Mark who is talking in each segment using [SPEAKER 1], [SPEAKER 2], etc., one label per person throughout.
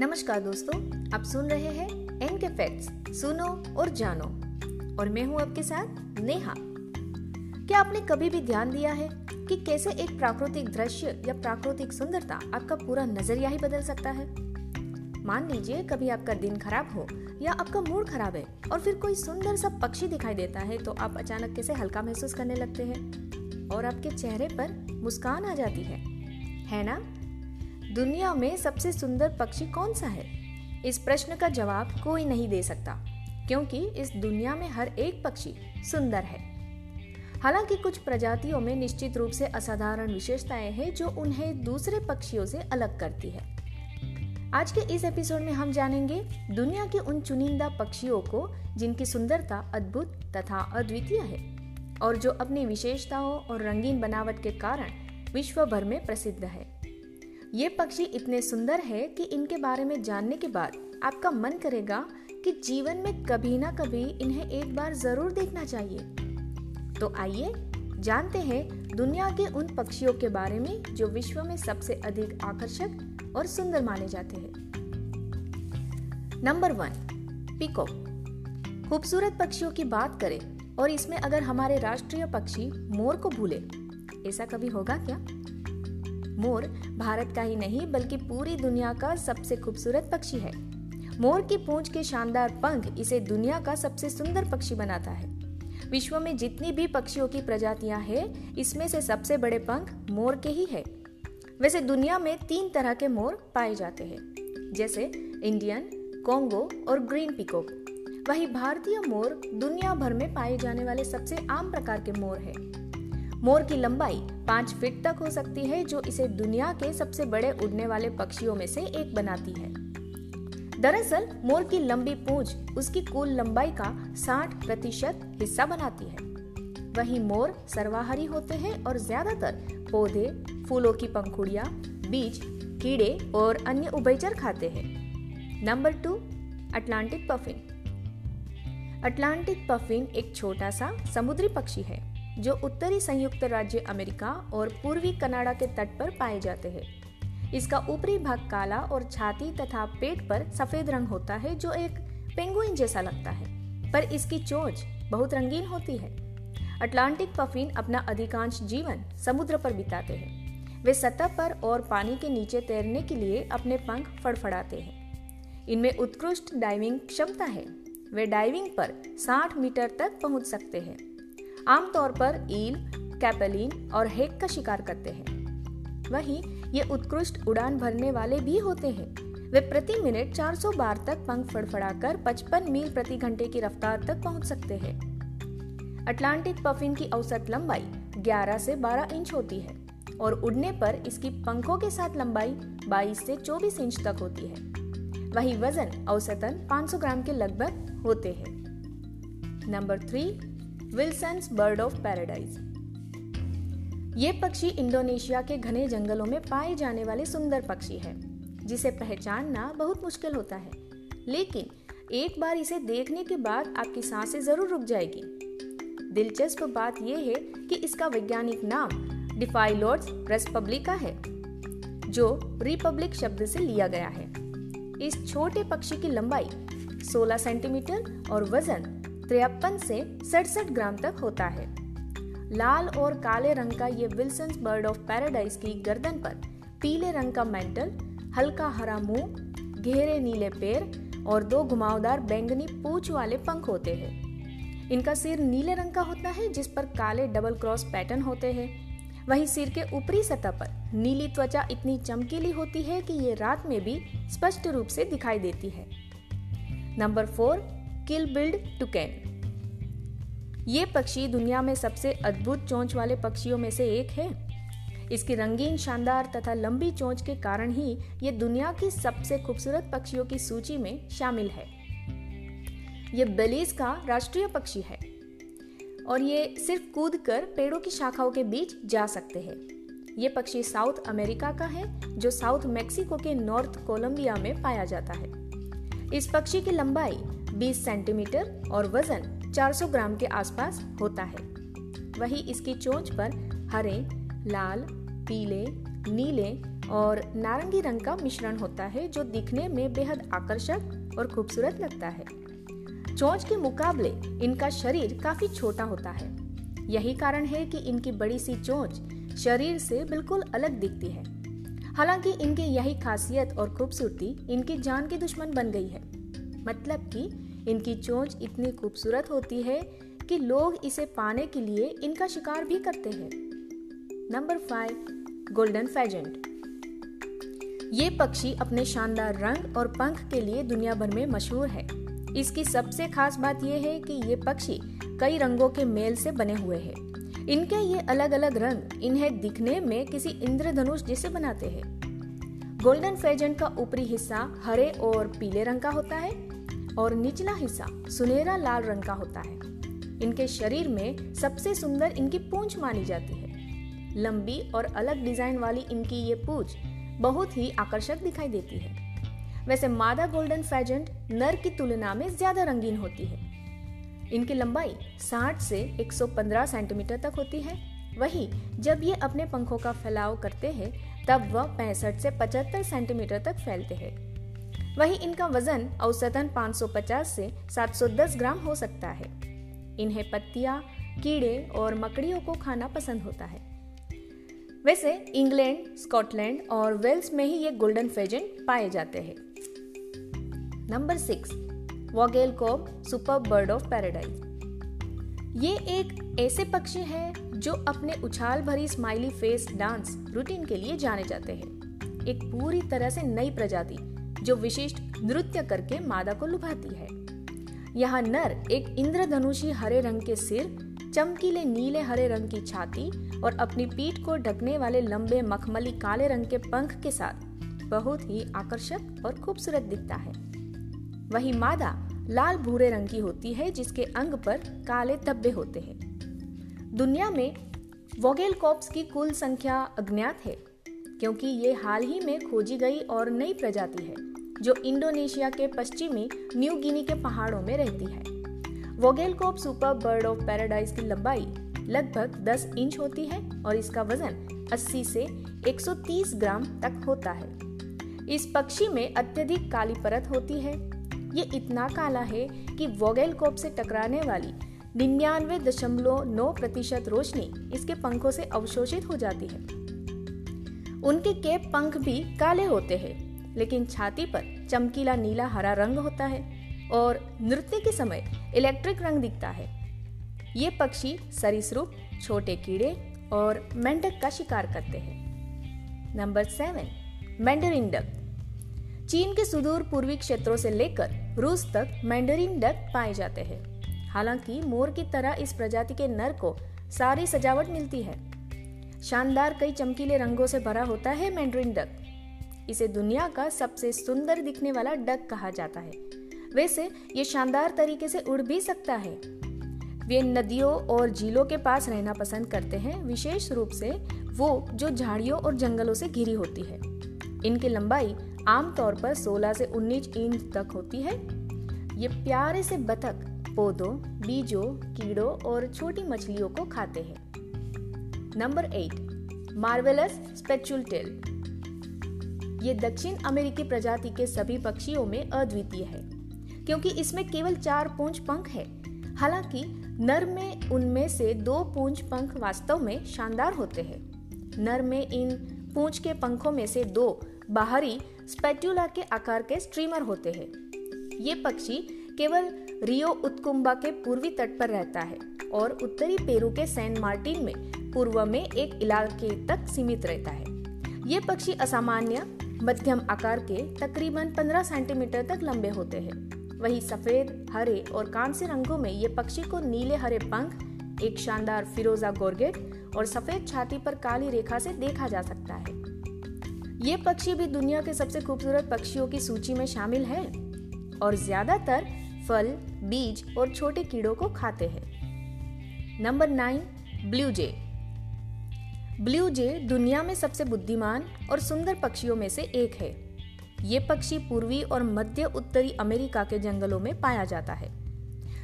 [SPEAKER 1] नमस्कार दोस्तों, आप सुन रहे हैं एन के फैक्ट्स सुनो और जानो। और मैं हूँ आपके साथ नेहा। क्या आपने कभी भी ध्यान दिया है कि कैसे एक प्राकृतिक दृश्य या प्राकृतिक सुंदरता आपका पूरा नज़रिया ही बदल सकता है? मान लीजिए कभी आपका दिन खराब हो या आपका मूड खराब है और फिर कोई सुंदर सा पक्षी दिखाई देता है तो आप अचानक कैसे हल्का महसूस करने लगते हैं? और आपके चेहरे पर मुस्कान आ जाती है। है ना? दुनिया में सबसे सुंदर पक्षी कौन सा है? इस प्रश्न का जवाब कोई नहीं दे सकता, क्योंकि इस दुनिया में हर एक पक्षी सुंदर है। हालाँकि कुछ प्रजातियों में निश्चित रूप से असाधारण विशेषताएँ हैं जो उन्हें दूसरे पक्षियों से अलग करती है। आज के इस एपिसोड में हम जानेंगे दुनिया के उन चुनिंदा पक्षियों को जिनकी सुंदरता अद्भुत तथा अद्वितीय है, और जो अपनी विशेषताओं और रंगीन बनावट के कारण विश्व भर में प्रसिद्ध है। ये पक्षी इतने सुंदर है कि इनके बारे में जानने के बाद आपका मन करेगा कि जीवन में कभी ना कभी इन्हें एक बार ज़रूर देखना चाहिए। तो आइए, जानते हैं दुनिया के उन पक्षियों के बारे में जो विश्व में सबसे अधिक आकर्षक और सुंदर माने जाते हैं। नंबर वन, पिको। खूबसूरत पक्षियों की बात करें और इसमें अगर हमारे राष्ट्रीय पक्षी मोर को भूले, ऐसा कभी होगा क्या? मोर भारत का ही नहीं, बल्कि पूरी दुनिया का सबसे खूबसूरत पक्षी है। मोर की पूंछ के शानदार पंख इसे दुनिया का सबसे सुंदर पक्षी बनाता है। विश्व में जितनी भी पक्षियों की प्रजातियाँ हैं, इसमें से सबसे बड़े पंख मोर के ही है। वैसे दुनिया में तीन तरह के मोर पाए जाते हैं, जैसे इंडियन, कोंगो और ग्रीन पिकोक। वही भारतीय मोर दुनिया भर में पाए जाने वाले सबसे आम प्रकार के मोर है। मोर की लंबाई पाँच फीट तक हो सकती है, जो इसे दुनिया के सबसे बड़े उड़ने वाले पक्षियों में से एक बनाती है। दरअसल, मोर की लंबी पूंछ उसकी कुल लंबाई का 60 प्रतिशत हिस्सा बनाती है। वही मोर सर्वाहारी होते हैं और ज़्यादातर पौधे, फूलों की पंखुड़िया, बीज, कीड़े और अन्य उभयचर खाते हैं। Number two, Atlantic puffin. Atlantic puffin एक छोटा सा समुद्री पक्षी है। जो उत्तरी संयुक्त राज्य अमेरिका और पूर्वी कनाडा के तट पर पाए जाते हैं। इसका ऊपरी भाग काला और छाती तथा पेट पर सफ़ेद रंग होता है, जो एक पेंगुइन जैसा लगता है। पर इसकी चोंच बहुत रंगीन होती है। अटलांटिक पफिन अपना अधिकांश जीवन समुद्र पर बिताते हैं। वे सतह पर और पानी के नीचे तैरने के लिए अपने पंख फड़फड़ाते हैं। इनमें उत्कृष्ट डाइविंग क्षमता है। वे डाइविंग पर 60 मीटर तक पहुँच सकते हैं। आमतौर पर ईल, कैपेलिन और हेक का शिकार करते हैं। वहीं ये उत्कृष्ट उड़ान भरने वाले भी होते हैं। वे प्रति मिनट 400 बार तक पंख फड़फड़ाकर 55 मील प्रति घंटे की रफ्तार तक पहुँच सकते हैं। अटलांटिक पफिन की औसत लंबाई 11 से 12 इंच होती है और उड़ने पर इसकी पंखों के साथ लंबाई 22 से 24 इंच तक होती है। वही वज़न औसतन 500 ग्राम के लगभग होते हैं। Number three Wilson's bird of paradise. ये पक्षी इंडोनेशिया के घने जंगलों में पाए जाने वाले सुंदर पक्षी है, जिसे पहचानना बहुत मुश्किल होता है। लेकिन एक बार इसे देखने के बाद आपकी साँसें ज़रूर रुक जाएगी। दिलचस्प बात यह है कि इसका वैज्ञानिक नाम डिफाइलोर्ड्स रेस्पब्लिका है, जो रिपब्लिक शब्द से लिया गया है। इस छोटे पक्षी की लंबाई 16 सेंटीमीटर और वज़न तिरपन से सड़सठ ग्राम तक होता है। लाल और काले रंग का ये विल्सन बर्ड ऑफ़ पैराडाइज की गर्दन पर पीले रंग का मेंटल, हल्का हरा मुँह घेरे नीले पैर और दो घुमावदार बैंगनी पूछ वाले पंख होते हैं। इनका सिर नीले रंग का होता है, जिस पर काले डबल क्रॉस पैटर्न होते हैं। वहीं सिर के ऊपरी सतह पर नीली त्वचा इतनी चमकीली होती है कि ये रात में भी स्पष्ट रूप से दिखाई देती है। Number four keel billed toucan ये पक्षी दुनिया में सबसे अद्भुत चोंच वाले पक्षियों में से एक है। इसकी रंगीन शानदार तथा लंबी चोंच के कारण ही ये दुनिया की सबसे खूबसूरत पक्षियों की सूची में शामिल है। ये बेलीज का राष्ट्रीय पक्षी है और ये सिर्फ़ कूद कर पेड़ों की शाखाओं के बीच जा सकते हैं। ये पक्षी साउथ अमेरिका का है, जो साउथ मेक्सिको के नॉर्थ कोलंबिया में पाया जाता है। इस पक्षी की लंबाई 20 सेंटीमीटर और वज़न 400 ग्राम के आसपास होता है। वही इसकी चोंच पर हरे, लाल, पीले, नीले और नारंगी रंग का मिश्रण होता है, जो दिखने में बेहद आकर्षक और खूबसूरत लगता है। चोंच के मुकाबले इनका शरीर काफ़ी छोटा होता है। यही कारण है कि इनकी बड़ी सी चोंच शरीर से बिल्कुल अलग दिखती है। हालाँकि इनकी यही खासियत और खूबसूरती इनकी जान की दुश्मन बन गई है। मतलब कि इनकी चोंच इतनी खूबसूरत होती है कि लोग इसे पाने के लिए इनका शिकार भी करते हैं। नंबर फाइव गोल्डन फेजेंट ये पक्षी अपने शानदार रंग और पंख के लिए दुनिया भर में मशहूर है। इसकी सबसे खास बात यह है कि ये पक्षी कई रंगों के मेल से बने हुए हैं। इनके ये अलग अलग रंग इन्हें दिखने में किसी इंद्रधनुष जैसे बनाते हैं। गोल्डन फेजेंट का ऊपरी हिस्सा हरे और पीले रंग का होता है और निचला हिस्सा सुनहरा लाल रंग का होता है। इनके शरीर में सबसे सुंदर इनकी पूंछ मानी जाती है। लंबी और अलग डिज़ाइन वाली इनकी ये पूंछ बहुत ही आकर्षक दिखाई देती है। वैसे मादा गोल्डन फैजेंट नर की तुलना में ज़्यादा रंगीन होती है। इनकी लंबाई 60 से 115 सेंटीमीटर तक होती है। वही जब ये अपने पंखों का फैलाव करते हैं, तब वह पैंसठ से 75 सेंटीमीटर तक फैलते हैं। वही इनका वज़न औसतन 550 से 710 ग्राम हो सकता है। इन्हें पत्तियाँ, कीड़े और मकड़ियों को खाना पसंद होता है। वैसे, इंग्लैंड, स्कॉटलैंड और वेल्स में ही ये गोल्डन फेजेंट पाए जाते हैं। Number six, Vogelkop, super bird of paradise. ये एक ऐसे पक्षी है जो अपने उछाल भरी स्माइली फेस डांस रूटीन के लिए जाने जाते हैं। एक पूरी तरह से नई प्रजाति जो विशिष्ट नृत्य करके मादा को लुभाती है। यहाँ नर एक इंद्रधनुषी हरे रंग के सिर, चमकीले नीले हरे रंग की छाती और अपनी पीठ को ढकने वाले लंबे मखमली काले रंग के पंख के साथ बहुत ही आकर्षक और खूबसूरत दिखता है। वही मादा लाल भूरे रंग की होती है, जिसके अंग पर काले धब्बे होते हैं। दुनिया में वोगेल कॉप्स की कुल संख्या अज्ञात है, क्योंकि ये हाल ही में खोजी गई और नई प्रजाति है। जो इंडोनेशिया के पश्चिमी न्यू गिनी के पहाड़ों में रहती है। Vogelkop super bird of paradise की लंबाई लगभग 10 इंच होती है और इसका वज़न 80 से 130 ग्राम तक होता है। इस पक्षी में अत्यधिक काली परत होती है। ये इतना काला है कि वोगेलकोप से टकराने वाली निन्यानवे दशमलव नौ प्रतिशत रोशनी इसके पंखों से अवशोषित हो जाती है। उनके केप पंख भी काले होते हैं। लेकिन छाती पर चमकीला नीला हरा रंग होता है और नृत्य के समय इलेक्ट्रिक रंग दिखता है। ये पक्षी सरीसृप, छोटे कीड़े और मेंढक का शिकार करते हैं। Number seven, mandarin duck. चीन के सुदूर पूर्वी क्षेत्रों से लेकर रूस तक मैंडरिन डक पाए जाते हैं। हालाँकि मोर की तरह इस प्रजाति के नर को सारी सजावट मिलती है। शानदार कई चमकीले रंगों से भरा होता है मैंडरिन डक। इसे दुनिया का सबसे सुंदर दिखने वाला डक कहा जाता है। वैसे, ये शानदार तरीके से उड़ भी सकता है। वे नदियों और झीलों के पास रहना पसंद करते हैं, विशेष रूप से वो जो झाड़ियों और जंगलों से घिरी होती है। इनकी लंबाई आमतौर पर 16 से 19 इंच तक होती है। ये प्यारे से बतख पौधों, बीजों, कीड़ों और छोटी मछलियों को खाते हैं। Number eight, marvellous spatule tail ये दक्षिण अमेरिकी प्रजाति के सभी पक्षियों में अद्वितीय है, क्योंकि इसमें केवल चार पूंछ पंख है। हालाँकि, नर में उनमें से दो पूंछ पंख वास्तव में शानदार होते हैं। नर में इन पूंछ के पंखों में से दो बाहरी स्पेट्यूला के आकार के स्ट्रीमर होते हैं। ये पक्षी केवल रियो उत्कुम्बा के पूर्वी तट पर रहता है और उत्तरी पेरू के सैन मार्टिन में पूर्व में एक इलाके तक सीमित रहता है। ये पक्षी असामान्य मध्यम आकार के तकरीबन 15 सेंटीमीटर तक लंबे होते हैं। वही सफ़ेद, हरे और कांस्य रंगों में ये पक्षी को नीले हरे पंख, एक शानदार फिरोजा गोरगेट और सफ़ेद छाती पर काली रेखा से देखा जा सकता है। ये पक्षी भी दुनिया के सबसे खूबसूरत पक्षियों की सूची में शामिल है और ज़्यादातर फल, बीज और छोटे कीड़ों को खाते हैं। Number nine, blue jay blue jay दुनिया में सबसे बुद्धिमान और सुंदर पक्षियों में से एक है। ये पक्षी पूर्वी और मध्य उत्तरी अमेरिका के जंगलों में पाया जाता है।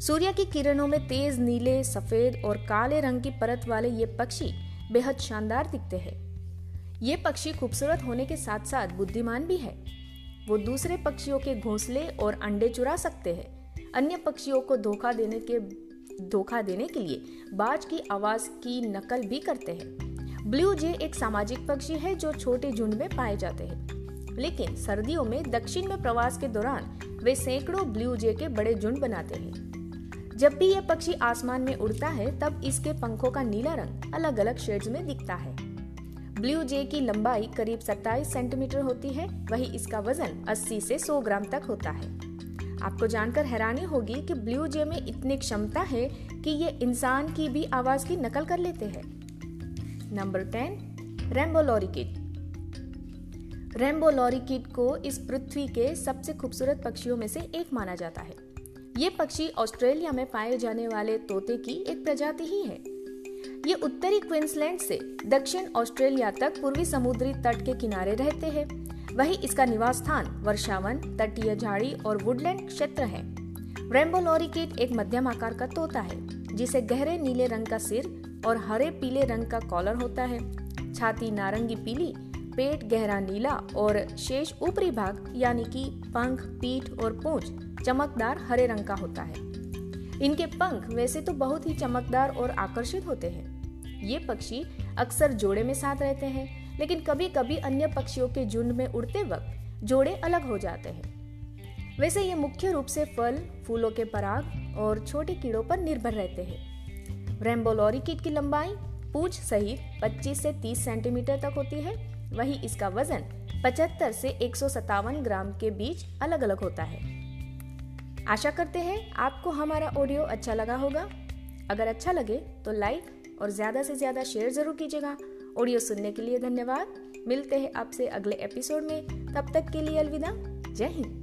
[SPEAKER 1] सूर्य की किरणों में तेज, नीले, सफ़ेद और काले रंग की परत वाले ये पक्षी बेहद शानदार दिखते हैं। ये पक्षी खूबसूरत होने के साथ साथ बुद्धिमान भी है। वो दूसरे पक्षियों के घोंसले और अंडे चुरा सकते हैं। अन्य पक्षियों को धोखा देने के, धोखा देने के लिए बाज की आवाज़ की नकल भी करते हैं। ब्लू जे एक सामाजिक पक्षी है जो छोटे झुंड में पाए जाते हैं। लेकिन सर्दियों में दक्षिण में प्रवास के दौरान वे सैकड़ों ब्लू जे के बड़े झुंड बनाते हैं। जब भी यह पक्षी आसमान में उड़ता है, तब इसके पंखों का नीला रंग अलग अलग शेड्स में दिखता है। ब्लू जे की लंबाई करीब 27 सेंटीमीटर होती है, वही इसका वज़न 80 से 100 ग्राम तक होता है। आपको जानकर हैरानी होगी कि ब्लू जे में इतनी क्षमता है कि ये इंसान की भी आवाज़ की नकल कर लेते हैं। Number ten rainbow lorikeet rainbow lorikeet को इस पृथ्वी के सबसे खूबसूरत पक्षियों में से एक माना जाता है। ये पक्षी ऑस्ट्रेलिया में पाए जाने वाले तोते की एक प्रजाति ही है। ये उत्तरी क्वींसलैंड से दक्षिण ऑस्ट्रेलिया तक पूर्वी समुद्री तट के किनारे रहते हैं। वही इसका निवास स्थान वर्षावन, तटीय झाड़ी और वुडलैंड क्षेत्र है। रेम्बो लॉरिकेट एक मध्यम आकार का तोता है, जिसे गहरे नीले रंग का सिर और हरे पीले रंग का कॉलर होता है। छाती नारंगी पीली, पेट गहरा नीला और शेष ऊपरी भाग, यानी कि पंख, पीठ और पूंछ, चमकदार हरे रंग का होता है। इनके पंख वैसे तो बहुत ही चमकदार और आकर्षित होते हैं। ये पक्षी अक्सर जोड़े में साथ रहते हैं, लेकिन कभी कभी अन्य पक्षियों के झुंड में उड़ते वक्त जोड़े अलग हो जाते हैं। वैसे ये मुख्य रूप से फल, फूलों के पराग और छोटे कीड़ों पर निर्भर रहते हैं। रेम्बोलोरी की लंबाई पूछ सहित 25 से 30 सेंटीमीटर तक होती है। वही इसका वज़न 75 से एक सौ सत्तावन ग्राम के बीच अलग अलग होता है। आशा करते हैं आपको हमारा ऑडियो अच्छा लगा होगा। अगर अच्छा लगे तो लाइक और ज़्यादा से ज़्यादा शेयर ज़रूर कीजिएगा। ऑडियो सुनने के लिए धन्यवाद। मिलते हैं आपसे अगले एपिसोड में। तब तक के लिए अलविदा। जय हिंद।